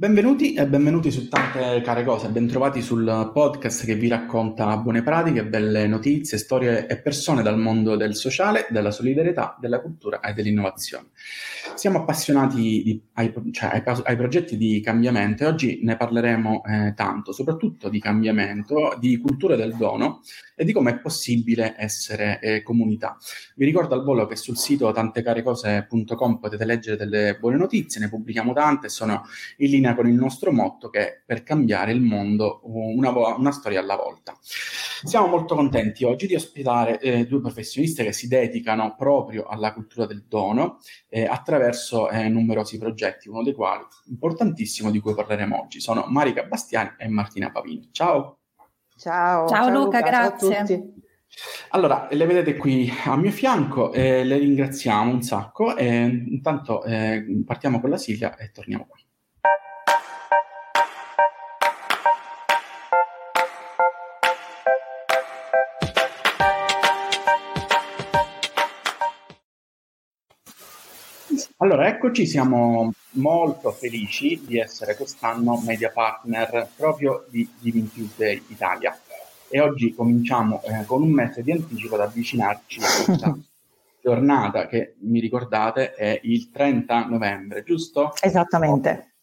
Benvenuti e benvenuti su tante care cose, bentrovati sul podcast che vi racconta buone pratiche, belle notizie, storie e persone dal mondo del sociale, della solidarietà, della cultura e dell'innovazione. Siamo appassionati di, ai, cioè, ai, ai, progetti di cambiamento e oggi ne parleremo eh, tanto, soprattutto di cambiamento, di cultura del dono e di come è possibile essere eh, comunità. Vi ricordo al volo che sul sito tantecarecose.com potete leggere delle buone notizie, ne pubblichiamo tante, sono in linea con il nostro motto che è per cambiare il mondo una, una storia alla volta. Siamo molto contenti oggi di ospitare eh, due professioniste che si dedicano proprio alla cultura del dono eh, attraverso eh, numerosi progetti, uno dei quali importantissimo di cui parleremo oggi sono Marica Bastiani e Martina Pavini. Ciao! Ciao, ciao, ciao Luca, Luca, grazie. Allora, le vedete qui a mio fianco, eh, le ringraziamo un sacco e intanto eh, partiamo con la sigla e torniamo qui. Allora, eccoci, siamo molto felici di essere quest'anno media partner proprio di Giving Tuesday Italia. E oggi cominciamo eh, con un mese di anticipo ad avvicinarci a questa giornata che mi ricordate è il 30 novembre, giusto? Esattamente.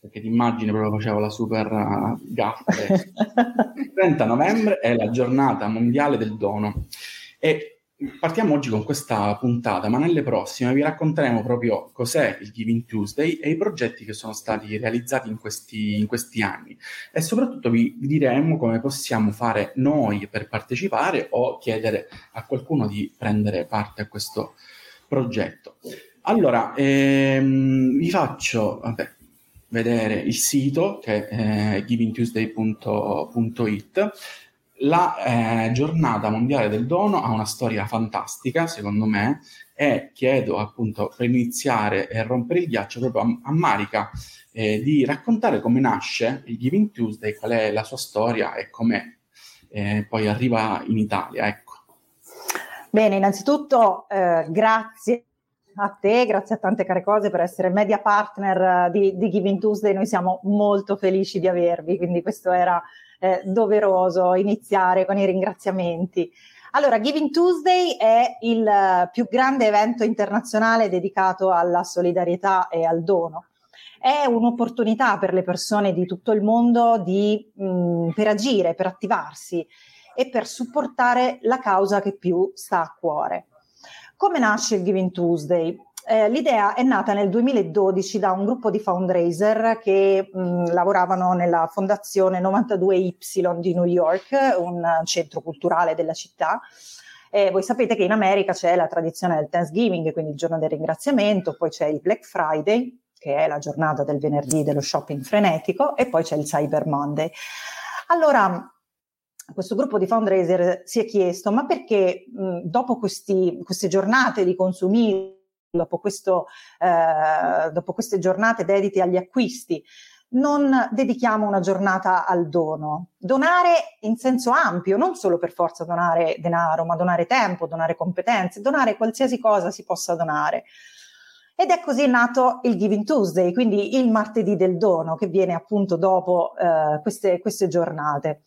Perché ti immagini proprio facevo la super uh, gaffa. il 30 novembre è la giornata mondiale del dono. E partiamo oggi con questa puntata, ma nelle prossime vi racconteremo proprio cos'è il Giving Tuesday e i progetti che sono stati realizzati in questi, in questi anni e soprattutto vi diremo come possiamo fare noi per partecipare o chiedere a qualcuno di prendere parte a questo progetto. Allora, ehm, vi faccio vabbè, vedere il sito che è givingtuesday.it la eh, giornata mondiale del dono ha una storia fantastica, secondo me, e chiedo appunto per iniziare e rompere il ghiaccio proprio a, a Marica eh, di raccontare come nasce il Giving Tuesday, qual è la sua storia e come eh, poi arriva in Italia. Ecco. Bene, innanzitutto eh, grazie a te, grazie a tante care cose per essere media partner di, di Giving Tuesday. Noi siamo molto felici di avervi, quindi questo era eh, doveroso iniziare con i ringraziamenti. Allora, Giving Tuesday è il più grande evento internazionale dedicato alla solidarietà e al dono. È un'opportunità per le persone di tutto il mondo di, mh, per agire, per attivarsi e per supportare la causa che più sta a cuore. Come nasce il Giving Tuesday? Eh, l'idea è nata nel 2012 da un gruppo di fundraiser che mh, lavoravano nella fondazione 92Y di New York, un centro culturale della città. E voi sapete che in America c'è la tradizione del Thanksgiving, quindi il giorno del ringraziamento, poi c'è il Black Friday, che è la giornata del venerdì dello shopping frenetico, e poi c'è il Cyber Monday. Allora, questo gruppo di fundraiser si è chiesto, ma perché mh, dopo questi, queste giornate di consumismo, dopo, questo, eh, dopo queste giornate dedite agli acquisti, non dedichiamo una giornata al dono. Donare in senso ampio, non solo per forza donare denaro, ma donare tempo, donare competenze, donare qualsiasi cosa si possa donare. Ed è così nato il Giving Tuesday, quindi il martedì del dono, che viene appunto dopo eh, queste, queste giornate.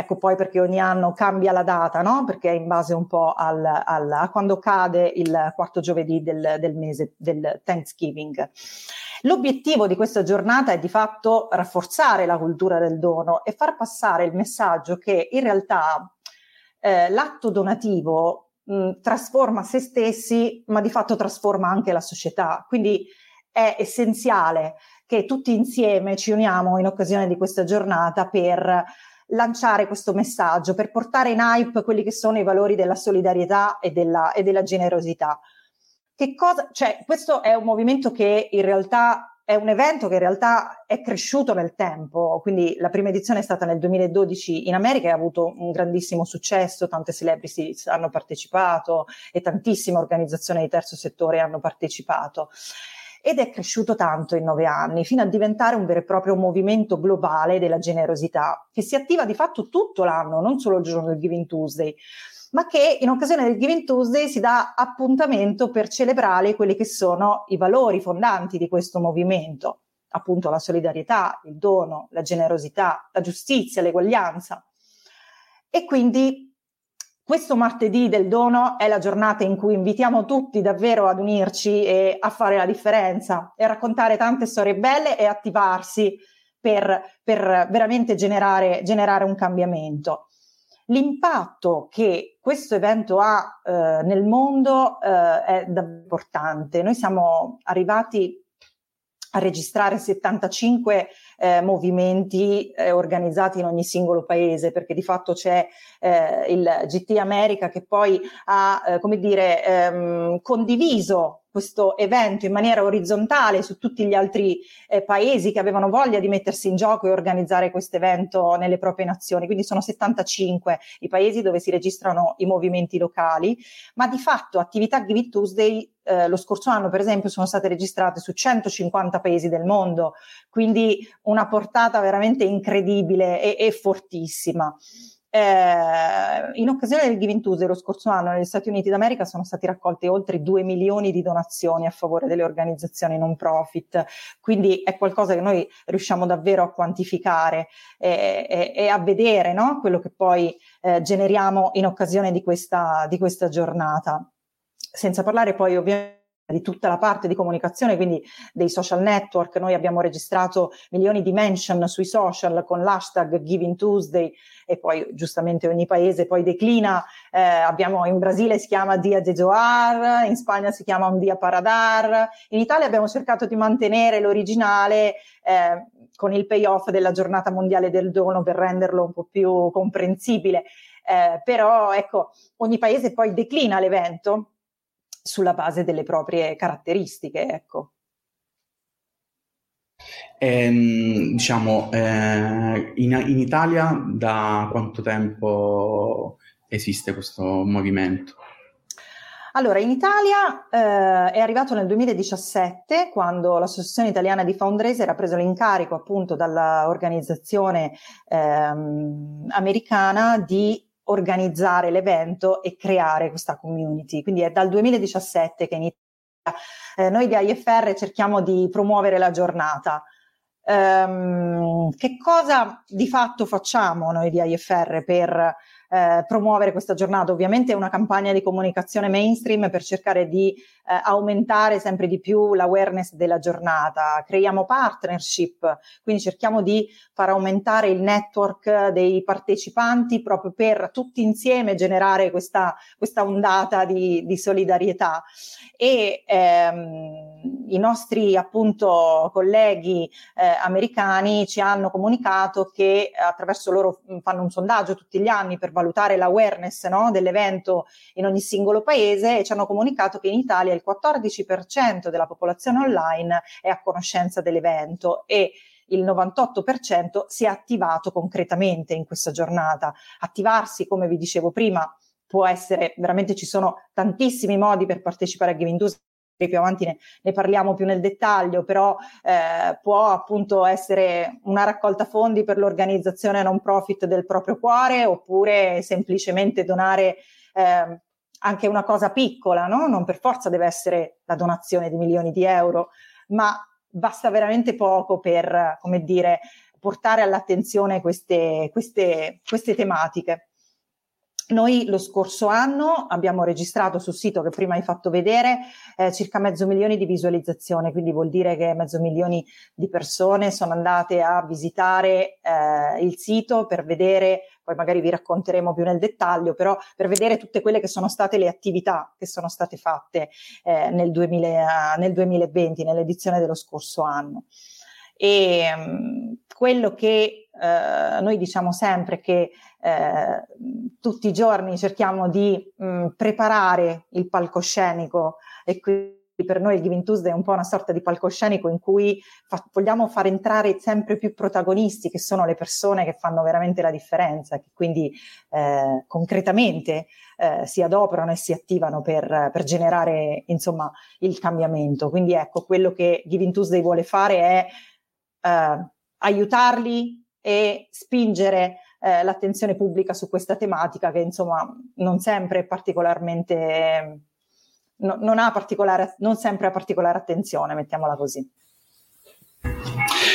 Ecco poi perché ogni anno cambia la data, no? Perché è in base un po' al, al, a quando cade il quarto giovedì del, del mese del Thanksgiving. L'obiettivo di questa giornata è di fatto rafforzare la cultura del dono e far passare il messaggio che in realtà eh, l'atto donativo mh, trasforma se stessi, ma di fatto trasforma anche la società. Quindi è essenziale che tutti insieme ci uniamo in occasione di questa giornata per lanciare questo messaggio, per portare in hype quelli che sono i valori della solidarietà e della, e della generosità. Che cosa, cioè, questo è un movimento che in realtà è un evento che in realtà è cresciuto nel tempo, quindi la prima edizione è stata nel 2012 in America e ha avuto un grandissimo successo, tante celebrity hanno partecipato e tantissime organizzazioni di terzo settore hanno partecipato ed è cresciuto tanto in nove anni, fino a diventare un vero e proprio movimento globale della generosità, che si attiva di fatto tutto l'anno, non solo il giorno del Giving Tuesday, ma che in occasione del Giving Tuesday si dà appuntamento per celebrare quelli che sono i valori fondanti di questo movimento. appunto la solidarietà, il dono, la generosità, la giustizia, l'eguaglianza. E quindi questo martedì del dono è la giornata in cui invitiamo tutti davvero ad unirci e a fare la differenza e a raccontare tante storie belle e attivarsi per, per veramente generare, generare un cambiamento. L'impatto che questo evento ha eh, nel mondo eh, è davvero importante. Noi siamo arrivati a registrare 75 eh, movimenti eh, organizzati in ogni singolo paese, perché di fatto c'è eh, il GT America che poi ha, eh, come dire, ehm, condiviso questo evento in maniera orizzontale su tutti gli altri eh, paesi che avevano voglia di mettersi in gioco e organizzare questo evento nelle proprie nazioni. Quindi sono 75 i paesi dove si registrano i movimenti locali, ma di fatto attività Give It Tuesday eh, lo scorso anno, per esempio, sono state registrate su 150 paesi del mondo, quindi una portata veramente incredibile e, e fortissima. Eh, in occasione del Giving Tuesday lo scorso anno negli Stati Uniti d'America sono stati raccolti oltre 2 milioni di donazioni a favore delle organizzazioni non profit, quindi è qualcosa che noi riusciamo davvero a quantificare e, e, e a vedere no? quello che poi eh, generiamo in occasione di questa, di questa giornata. Senza parlare poi ovviamente di tutta la parte di comunicazione, quindi dei social network. Noi abbiamo registrato milioni di mention sui social con l'hashtag Giving Tuesday e poi giustamente ogni paese poi declina. Eh, abbiamo in Brasile si chiama Dia de Joar, in Spagna si chiama un Dia Paradar. In Italia abbiamo cercato di mantenere l'originale eh, con il payoff della giornata mondiale del dono per renderlo un po' più comprensibile. Eh, però ecco, ogni paese poi declina l'evento sulla base delle proprie caratteristiche, ecco. Ehm, diciamo, eh, in, in, Italia da quanto tempo esiste questo movimento? Allora, in Italia eh, è arrivato nel 2017 quando l'Associazione Italiana di Fundraiser ha preso l'incarico appunto dall'organizzazione ehm, americana di organizzare l'evento e creare questa community. Quindi è dal 2017 che in Italia eh, noi di IFR cerchiamo di promuovere la giornata. Um, che cosa di fatto facciamo noi di IFR per eh, promuovere questa giornata. Ovviamente è una campagna di comunicazione mainstream per cercare di eh, aumentare sempre di più l'awareness della giornata. Creiamo partnership, quindi cerchiamo di far aumentare il network dei partecipanti proprio per tutti insieme generare questa, questa ondata di, di solidarietà. E ehm, i nostri appunto colleghi eh, americani ci hanno comunicato che attraverso loro fanno un sondaggio tutti gli anni per valutare l'awareness no, dell'evento in ogni singolo paese e ci hanno comunicato che in Italia il 14% della popolazione online è a conoscenza dell'evento e il 98% si è attivato concretamente in questa giornata. Attivarsi, come vi dicevo prima, può essere veramente ci sono tantissimi modi per partecipare a Giving Tuesday più avanti ne, ne, parliamo più nel dettaglio, però eh, può appunto essere una raccolta fondi per l'organizzazione non profit del proprio cuore oppure semplicemente donare eh, anche una cosa piccola, no? non per forza deve essere la donazione di milioni di euro, ma basta veramente poco per, come dire, portare all'attenzione queste, queste, queste tematiche. Noi lo scorso anno abbiamo registrato sul sito che prima hai fatto vedere eh, circa mezzo milione di visualizzazioni, quindi vuol dire che mezzo milione di persone sono andate a visitare eh, il sito per vedere, poi magari vi racconteremo più nel dettaglio, però per vedere tutte quelle che sono state le attività che sono state fatte eh, nel, 2000, nel 2020, nell'edizione dello scorso anno. E mh, mm, quello che eh, noi diciamo sempre che eh, tutti i giorni cerchiamo di mh, mm, preparare il palcoscenico e quindi per noi il Giving Tuesday è un po' una sorta di palcoscenico in cui fa- vogliamo far entrare sempre più protagonisti, che sono le persone che fanno veramente la differenza, che quindi eh, concretamente eh, si adoperano e si attivano per, per, generare insomma il cambiamento. Quindi ecco, quello che Giving Tuesday vuole fare è eh, aiutarli e spingere eh, l'attenzione pubblica su questa tematica che insomma non sempre è particolarmente no, non ha particolare non sempre ha particolare attenzione mettiamola così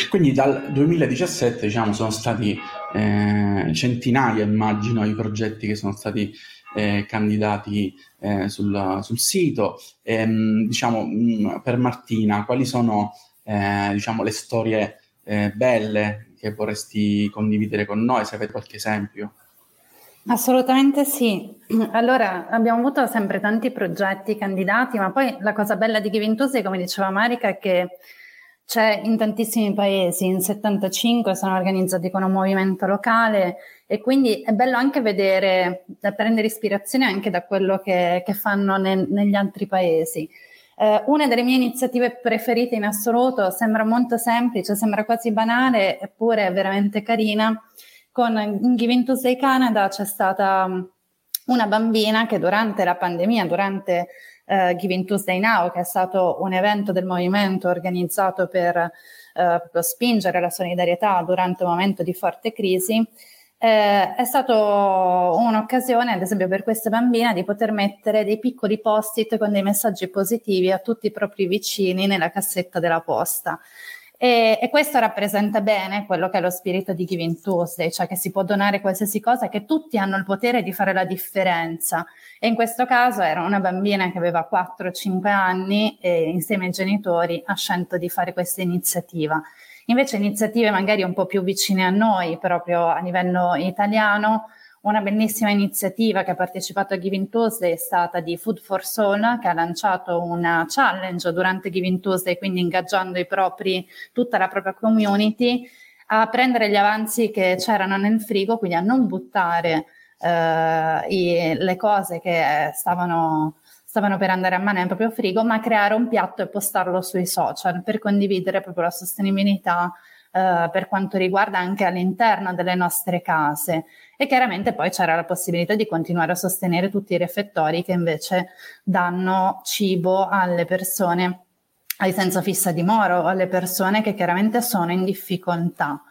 Quindi dal 2017 diciamo, sono stati eh, centinaia, immagino, i progetti che sono stati eh, candidati eh, sul, sul, sito. E, ehm, diciamo, mh, mm, per Martina, quali sono eh, diciamo, le storie eh, belle che vorresti condividere con noi, se avete qualche esempio? Assolutamente sì. Allora, abbiamo avuto sempre tanti progetti candidati, ma poi la cosa bella di Giventusi, come diceva Marica, è che c'è in tantissimi paesi, in 75 sono organizzati con un movimento locale e quindi è bello anche vedere, da prendere ispirazione anche da quello che, che fanno ne, negli altri paesi. Eh, una delle mie iniziative preferite in assoluto, sembra molto semplice, sembra quasi banale, eppure è veramente carina. Con Giving Tuesday Canada c'è stata una bambina che durante la pandemia, durante uh, Giving Tuesday Now, che è stato un evento del movimento organizzato per uh, spingere la solidarietà durante un momento di forte crisi, eh, è stata un'occasione, ad esempio, per questa bambina di poter mettere dei piccoli post-it con dei messaggi positivi a tutti i propri vicini nella cassetta della posta. E, e, questo rappresenta bene quello che è lo spirito di Giving Tuesday, cioè che si può donare qualsiasi cosa, che tutti hanno il potere di fare la differenza. E in questo caso era una bambina che aveva 4-5 anni e insieme ai genitori ha scelto di fare questa iniziativa. Invece iniziative magari un po' più vicine a noi, proprio a livello italiano, una bellissima iniziativa che ha partecipato a Giving Tuesday è stata di Food for Soul, che ha lanciato una challenge durante Giving Tuesday, quindi ingaggiando i propri, tutta la propria community a prendere gli avanzi che c'erano nel frigo, quindi a non buttare eh, i, le cose che stavano, stavano per andare a mano proprio frigo, ma creare un piatto e postarlo sui social per condividere proprio la sostenibilità eh, per quanto riguarda anche all'interno delle nostre case e chiaramente poi c'era la possibilità di continuare a sostenere tutti i refettori che invece danno cibo alle persone ai senza fissa dimora o alle persone che chiaramente sono in difficoltà.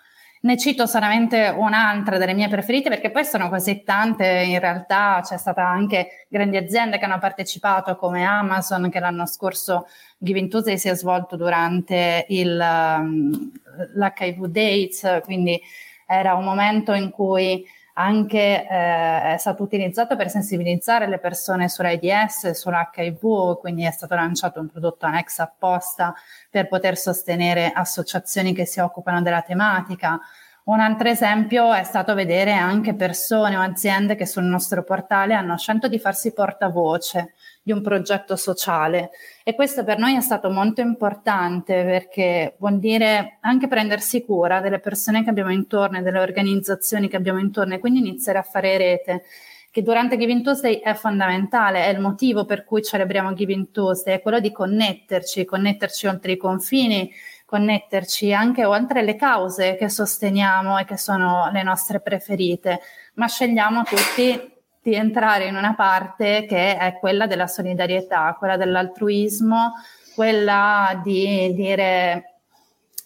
Ne cito solamente un'altra delle mie preferite perché poi sono così tante, in realtà c'è stata anche grandi aziende che hanno partecipato come Amazon che l'anno scorso Giving Tuesday si è svolto durante il, um, l'HIV Dates, quindi era un momento in cui anche eh, è stato utilizzato per sensibilizzare le persone sull'AIDS e sull'HIV, quindi è stato lanciato un prodotto ex apposta per poter sostenere associazioni che si occupano della tematica. Un altro esempio è stato vedere anche persone o aziende che sul nostro portale hanno scelto di farsi portavoce di un progetto sociale. E questo per noi è stato molto importante perché vuol dire anche prendersi cura delle persone che abbiamo intorno e delle organizzazioni che abbiamo intorno e quindi iniziare a fare rete che durante Giving Tuesday è fondamentale, è il motivo per cui celebriamo Giving Tuesday, è quello di connetterci, connetterci oltre i confini, connetterci anche oltre le cause che sosteniamo e che sono le nostre preferite, ma scegliamo tutti di entrare in una parte che è quella della solidarietà, quella dell'altruismo, quella di dire,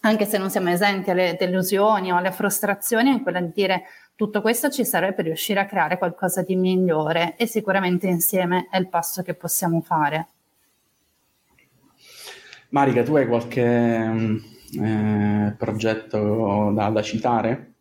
anche se non siamo esenti alle delusioni o alle frustrazioni, è quella di dire tutto questo ci serve per riuscire a creare qualcosa di migliore e sicuramente insieme è il passo che possiamo fare. Marica, tu hai qualche mm, eh, progetto da, da citare?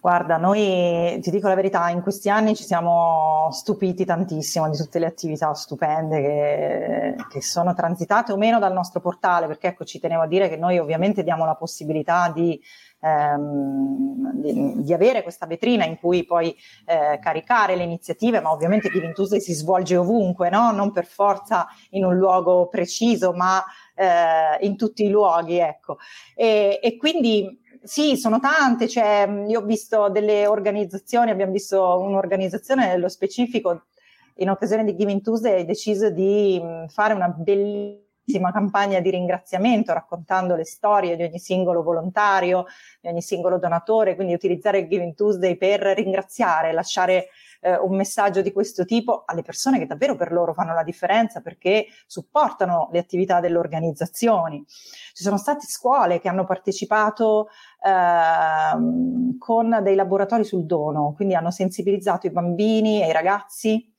Guarda, noi ti dico la verità, in questi anni ci siamo stupiti tantissimo di tutte le attività stupende che, che, sono transitate o meno dal nostro portale, perché ecco, ci tenevo a dire che noi ovviamente diamo la possibilità di, ehm, di, di avere questa vetrina in cui poi eh, caricare le iniziative, ma ovviamente Giving Tuesday si svolge ovunque, no? non per forza in un luogo preciso, ma eh, in tutti i luoghi, ecco. E, e quindi sì, sono tante, cioè, io ho visto delle organizzazioni, abbiamo visto un'organizzazione nello specifico in occasione di Giving Tuesday ha deciso di fare una bellissima campagna di ringraziamento raccontando le storie di ogni singolo volontario, di ogni singolo donatore, quindi utilizzare Giving Tuesday per ringraziare, lasciare eh, un messaggio di questo tipo alle persone che davvero per loro fanno la differenza perché supportano le attività delle organizzazioni. Ci sono state scuole che hanno partecipato eh, con dei laboratori sul dono, quindi hanno sensibilizzato i bambini e i ragazzi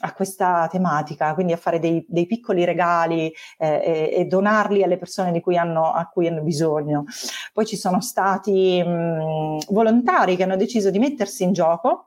a questa tematica, quindi a fare dei, dei piccoli regali eh, e, e, donarli alle persone cui hanno, a cui hanno bisogno. Poi ci sono stati mh, volontari che hanno deciso di mettersi in gioco,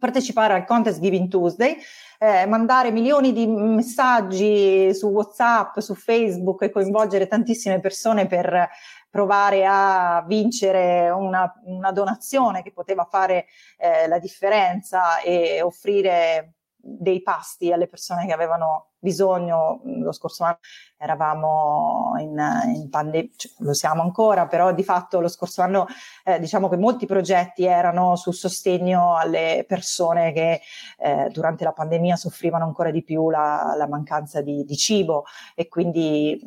partecipare al contest Giving Tuesday, eh, mandare milioni di messaggi su WhatsApp, su Facebook e coinvolgere tantissime persone per provare a vincere una, una donazione che poteva fare eh, la differenza e offrire dei pasti alle persone che avevano bisogno. Lo scorso anno eravamo in, in pandemia, cioè, lo siamo ancora, però di fatto lo scorso anno eh, diciamo che molti progetti erano sul sostegno alle persone che eh, durante la pandemia soffrivano ancora di più la, la mancanza di, di, cibo e quindi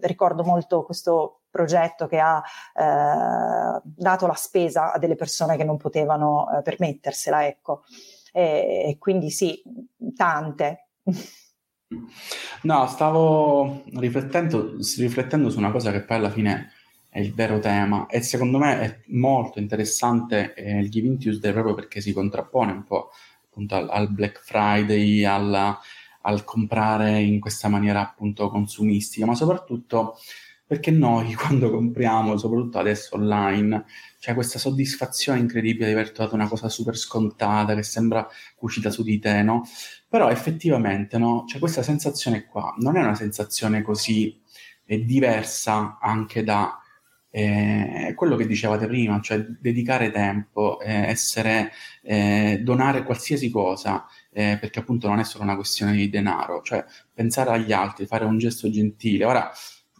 ricordo molto questo progetto che ha eh, dato la spesa a delle persone che non potevano eh, permettersela, ecco e quindi sì, tante. No, stavo riflettendo, riflettendo su una cosa che poi alla fine è il vero tema e secondo me è molto interessante eh, il Giving Tuesday proprio perché si contrappone un po' appunto al, al Black Friday, alla, al comprare in questa maniera appunto consumistica, ma soprattutto perché noi quando compriamo, soprattutto adesso online, c'è questa soddisfazione incredibile di aver trovato una cosa super scontata che sembra cucita su di te, no? Però effettivamente, no? C'è questa sensazione qua, non è una sensazione così eh, diversa anche da eh, quello che dicevate prima, cioè dedicare tempo, eh, essere, eh, donare qualsiasi cosa, eh, perché appunto non è solo una questione di denaro, cioè pensare agli altri, fare un gesto gentile. Ora,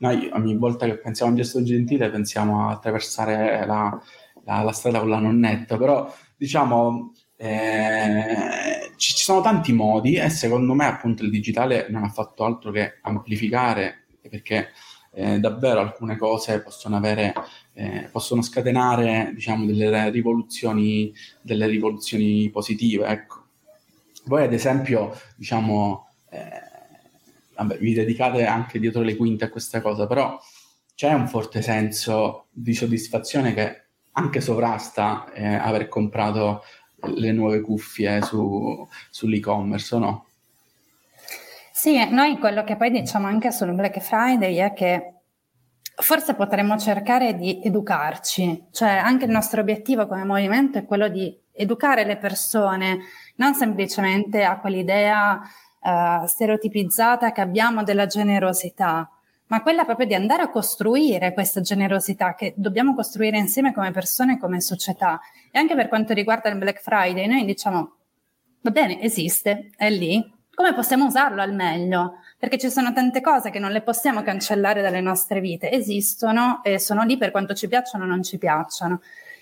noi ogni volta che pensiamo a un gesto gentile pensiamo a attraversare la, la, la strada con la nonnetta, però diciamo eh, ci, sono tanti modi e secondo me appunto il digitale non ha fatto altro che amplificare perché eh, davvero alcune cose possono avere eh, possono scatenare diciamo delle rivoluzioni delle rivoluzioni positive ecco. Voi ad esempio diciamo eh, vabbè, vi dedicate anche dietro le quinte a questa cosa, però c'è un forte senso di soddisfazione che anche sovrasta eh, aver comprato le nuove cuffie su, sull'e-commerce no? Sì, noi quello che poi diciamo anche sul Black Friday è che forse potremmo cercare di educarci, cioè anche il nostro obiettivo come movimento è quello di educare le persone, non semplicemente a quell'idea uh, stereotipizzata che abbiamo della generosità, ma quella proprio di andare a costruire questa generosità che dobbiamo costruire insieme come persone, come società. E anche per quanto riguarda il Black Friday, noi diciamo, va bene, esiste, è lì, come possiamo usarlo al meglio? Perché ci sono tante cose che non le possiamo cancellare dalle nostre vite, esistono e sono lì per quanto ci piacciono o non ci piacciono.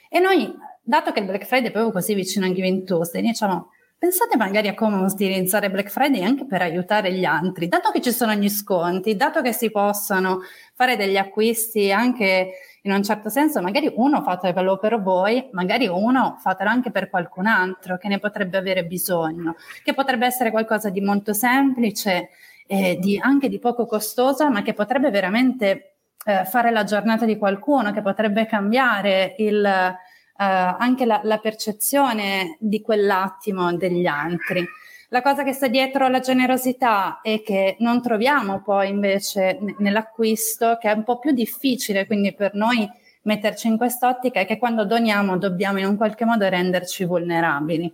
E noi, dato che il Black Friday è proprio così vicino a Giving Tuesday, diciamo, Pensate magari a come utilizzare Black Friday anche per aiutare gli altri, dato che ci sono gli sconti, dato che si possono fare degli acquisti anche in un certo senso, magari uno fatelo per voi, magari uno fatelo anche per qualcun altro che ne potrebbe avere bisogno, che potrebbe essere qualcosa di molto semplice, eh, di, anche di poco costoso, ma che potrebbe veramente eh, fare la giornata di qualcuno, che potrebbe cambiare il anche la, la percezione di quell'attimo degli altri. La cosa che sta dietro alla generosità è che non troviamo poi invece nell'acquisto, che è un po' più difficile, quindi per noi metterci in quest'ottica, è che quando doniamo dobbiamo in un qualche modo renderci vulnerabili,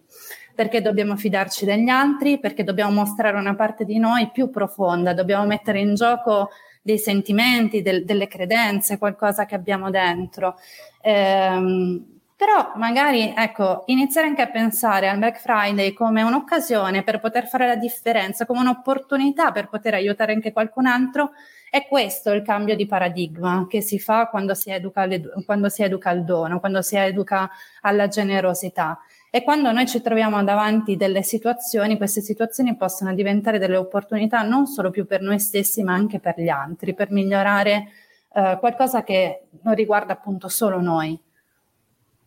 perché dobbiamo fidarci degli altri, perché dobbiamo mostrare una parte di noi più profonda, dobbiamo mettere in gioco dei sentimenti, del, delle credenze, qualcosa che abbiamo dentro. Ehm, però magari, ecco, iniziare anche a pensare al Black Friday come un'occasione per poter fare la differenza, come un'opportunità per poter aiutare anche qualcun altro, è questo il cambio di paradigma che si fa quando si educa, quando si educa al dono, quando si educa alla generosità. E quando noi ci troviamo davanti delle situazioni, queste situazioni possono diventare delle opportunità non solo più per noi stessi, ma anche per gli altri, per migliorare eh, qualcosa che non riguarda appunto solo noi.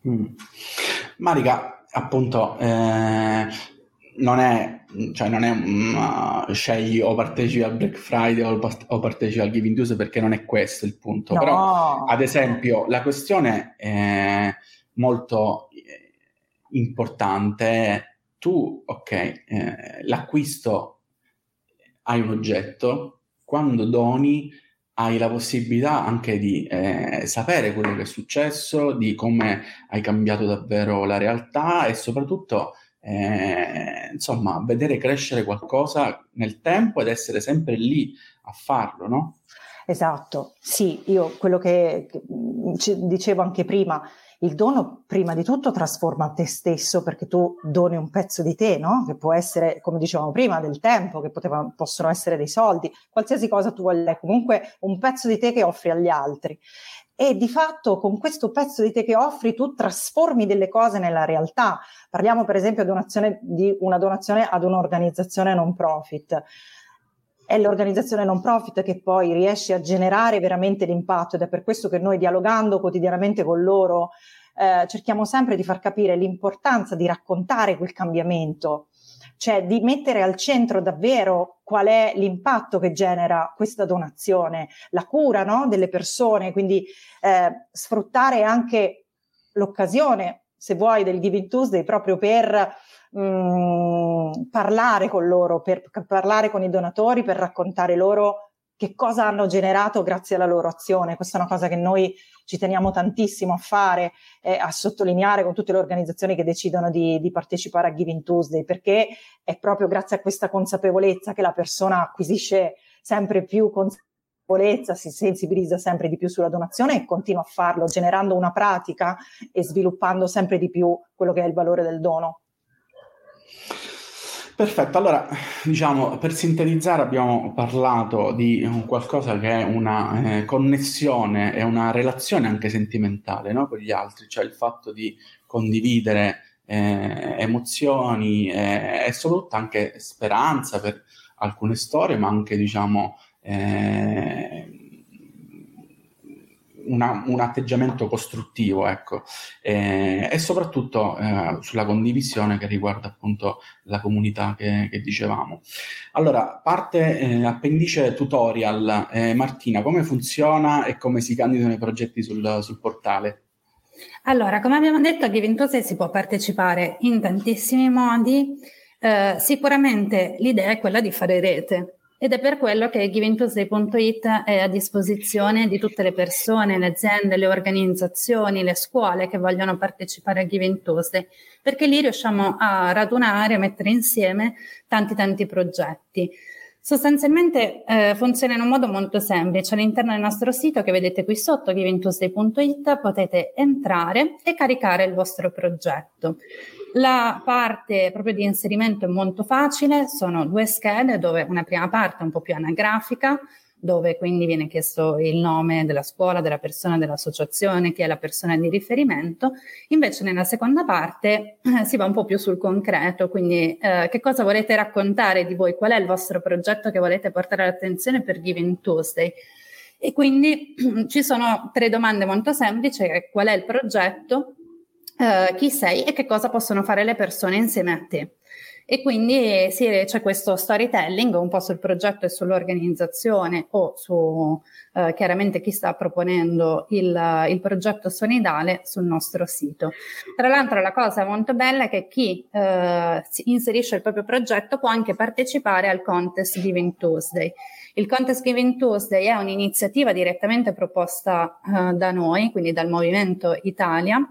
Mm. Marica, appunto, eh, non è, cioè non è uh, scegli o partecipi al Black Friday o, o, partecipi al Giving Tuesday perché non è questo il punto. No. Però, ad esempio, la questione è molto eh, importante tu, ok, eh, l'acquisto hai un oggetto, quando doni hai la possibilità anche di eh, sapere quello che è successo, di come hai cambiato davvero la realtà e soprattutto eh, insomma vedere crescere qualcosa nel tempo ed essere sempre lì a farlo, no? Esatto, sì, io quello che, che dicevo anche prima, il dono prima di tutto trasforma te stesso perché tu doni un pezzo di te, no? Che può essere, come dicevamo prima, del tempo, che poteva, possono essere dei soldi, qualsiasi cosa tu voglia, comunque un pezzo di te che offri agli altri. E di fatto con questo pezzo di te che offri tu trasformi delle cose nella realtà. Parliamo per esempio di una donazione ad un'organizzazione non profit è l'organizzazione non profit che poi riesce a generare veramente l'impatto ed è per questo che noi dialogando quotidianamente con loro eh, cerchiamo sempre di far capire l'importanza di raccontare quel cambiamento, cioè di mettere al centro davvero qual è l'impatto che genera questa donazione, la cura no, delle persone, quindi eh, sfruttare anche l'occasione, se vuoi, del Giving Tuesday proprio per mh, mm, parlare con loro, per parlare con i donatori, per raccontare loro che cosa hanno generato grazie alla loro azione. Questa è una cosa che noi ci teniamo tantissimo a fare e a sottolineare con tutte le organizzazioni che decidono di, di, partecipare a Giving Tuesday, perché è proprio grazie a questa consapevolezza che la persona acquisisce sempre più consapevolezza, si sensibilizza sempre di più sulla donazione e continua a farlo, generando una pratica e sviluppando sempre di più quello che è il valore del dono. Perfetto, allora diciamo per sintetizzare abbiamo parlato di qualcosa che è una eh, connessione e una relazione anche sentimentale no? con gli altri, cioè il fatto di condividere eh, emozioni eh, e soprattutto anche speranza per alcune storie, ma anche diciamo eh, una, un atteggiamento costruttivo, ecco, e, e soprattutto eh, sulla condivisione che riguarda appunto la comunità che, che dicevamo. Allora, parte eh, appendice tutorial. Eh, Martina, come funziona e come si candidano i progetti sul, sul portale? Allora, come abbiamo detto, a Givintose si può partecipare in tantissimi modi. Eh, sicuramente l'idea è quella di fare rete, ed è per quello che GivingTuesday.it è a disposizione di tutte le persone, le aziende, le organizzazioni, le scuole che vogliono partecipare a Giving Tuesday, perché lì riusciamo a radunare, a mettere insieme tanti tanti progetti. Sostanzialmente eh, funziona in un modo molto semplice. All'interno del nostro sito che vedete qui sotto, givingtuesday.it, potete entrare e caricare il vostro progetto. La parte proprio di inserimento è molto facile, sono due schede dove una prima parte è un po' più anagrafica, dove quindi viene chiesto il nome della scuola, della persona, dell'associazione, chi è la persona di riferimento. Invece nella seconda parte eh, si va un po' più sul concreto, quindi eh, che cosa volete raccontare di voi, qual è il vostro progetto che volete portare all'attenzione per Giving Tuesday. E quindi ci sono tre domande molto semplici, qual è il progetto, uh, chi sei e che cosa possono fare le persone insieme a te. E quindi sì, c'è questo storytelling un po' sul progetto e sull'organizzazione o su uh, chiaramente chi sta proponendo il, il, progetto sonidale sul nostro sito. Tra l'altro la cosa molto bella è che chi uh, inserisce il proprio progetto può anche partecipare al contest Giving Tuesday. Il Contest Giving Tuesday è un'iniziativa direttamente proposta uh, da noi, quindi dal Movimento Italia,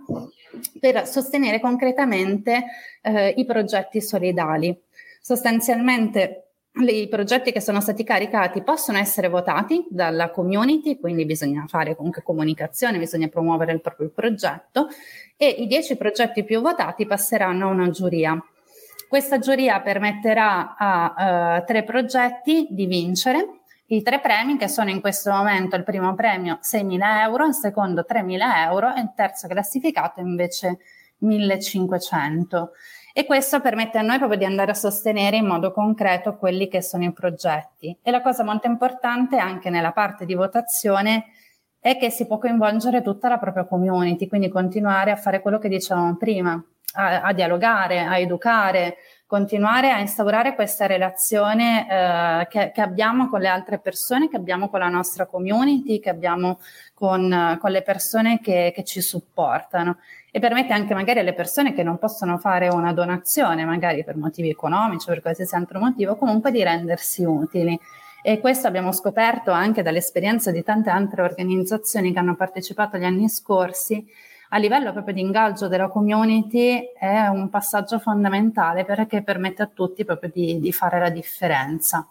per sostenere concretamente eh, i progetti solidali. Sostanzialmente i progetti che sono stati caricati possono essere votati dalla community, quindi bisogna fare comunque comunicazione, bisogna promuovere il proprio progetto e i dieci progetti più votati passeranno a una giuria. Questa giuria permetterà a uh, tre progetti di vincere i tre premi che sono in questo momento il primo premio 6.000 euro, il secondo 3.000 euro e il terzo classificato invece 1.500. E questo permette a noi proprio di andare a sostenere in modo concreto quelli che sono i progetti. E la cosa molto importante anche nella parte di votazione è che si può coinvolgere tutta la propria community, quindi continuare a fare quello che dicevamo prima, a, a dialogare, a educare, continuare a instaurare questa relazione eh, che, che, abbiamo con le altre persone, che abbiamo con la nostra community, che abbiamo con, con le persone che, che, ci supportano e permette anche magari alle persone che non possono fare una donazione, magari per motivi economici o per qualsiasi altro motivo, comunque di rendersi utili. E questo abbiamo scoperto anche dall'esperienza di tante altre organizzazioni che hanno partecipato gli anni scorsi, a livello proprio di ingaggio della community è un passaggio fondamentale perché permette a tutti proprio di, di fare la differenza.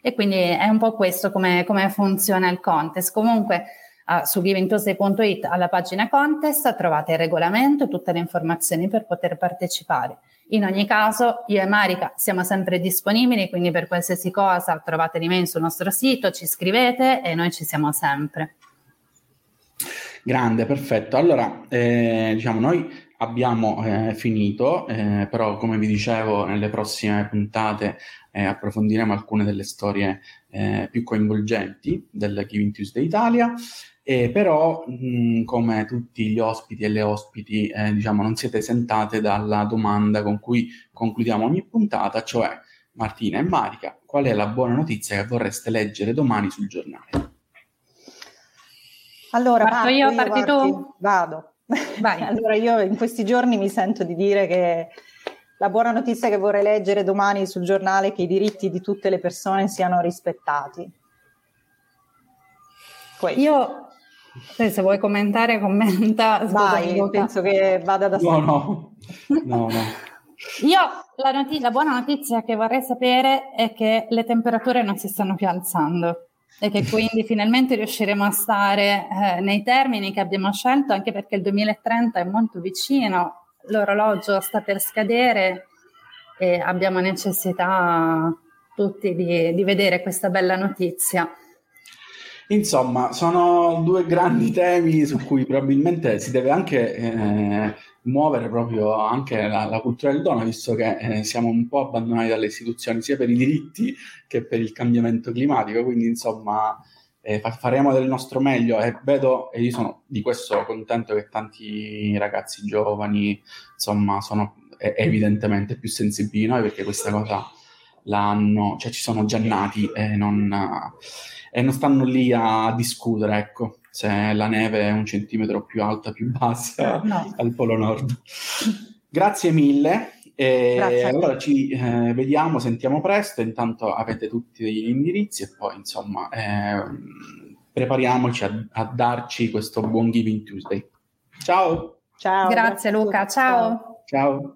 E quindi è un po' questo come, come funziona il contest. Comunque uh, su givingtuesday.it alla pagina contest trovate il regolamento e tutte le informazioni per poter partecipare. In ogni caso, io e Marica siamo sempre disponibili, quindi per qualsiasi cosa trovate l'email sul nostro sito, ci scrivete e noi ci siamo sempre. Grande, perfetto. Allora, eh, diciamo, noi abbiamo eh, finito, eh, però come vi dicevo, nelle prossime puntate eh, approfondiremo alcune delle storie eh, più coinvolgenti del Giving Tuesday Italia. Eh, però, mh, come tutti gli ospiti e le ospiti, eh, diciamo, non siete esentate dalla domanda con cui concludiamo ogni puntata, cioè Martina e Marica, qual è la buona notizia che vorreste leggere domani sul giornale? Allora, parto, io, parti tu? Vado. Vai. allora, io in questi giorni mi sento di dire che la buona notizia che vorrei leggere domani sul giornale è che i diritti di tutte le persone siano rispettati. Questo. Io, se vuoi commentare, commenta. Vai, Scusa, penso che vada da solo. No, no, no. Io la, notizia, la buona notizia che vorrei sapere è che le temperature non si stanno più alzando e che quindi finalmente riusciremo a stare eh, nei termini che abbiamo scelto, anche perché il 2030 è molto vicino, l'orologio sta per scadere e abbiamo necessità tutti di, di vedere questa bella notizia. Insomma, sono due grandi temi su cui probabilmente si deve anche eh, muovere proprio anche la, la, cultura del dono, visto che eh, siamo un po' abbandonati dalle istituzioni sia per i diritti che per il cambiamento climatico, quindi insomma eh, faremo del nostro meglio. E vedo, e io sono di questo contento che tanti ragazzi giovani insomma sono evidentemente più sensibili di noi perché questa cosa l'hanno, cioè ci sono già nati e non, e non stanno lì a discutere, ecco se la neve è un centimetro più alta, più bassa no. al Polo Nord. Grazie mille. E Grazie allora ci eh, vediamo, sentiamo presto. Intanto avete tutti gli indirizzi e poi insomma eh, prepariamoci a, a, darci questo buon Giving Tuesday. Ciao. Ciao. Grazie, grazie Luca. Ciao. Ciao.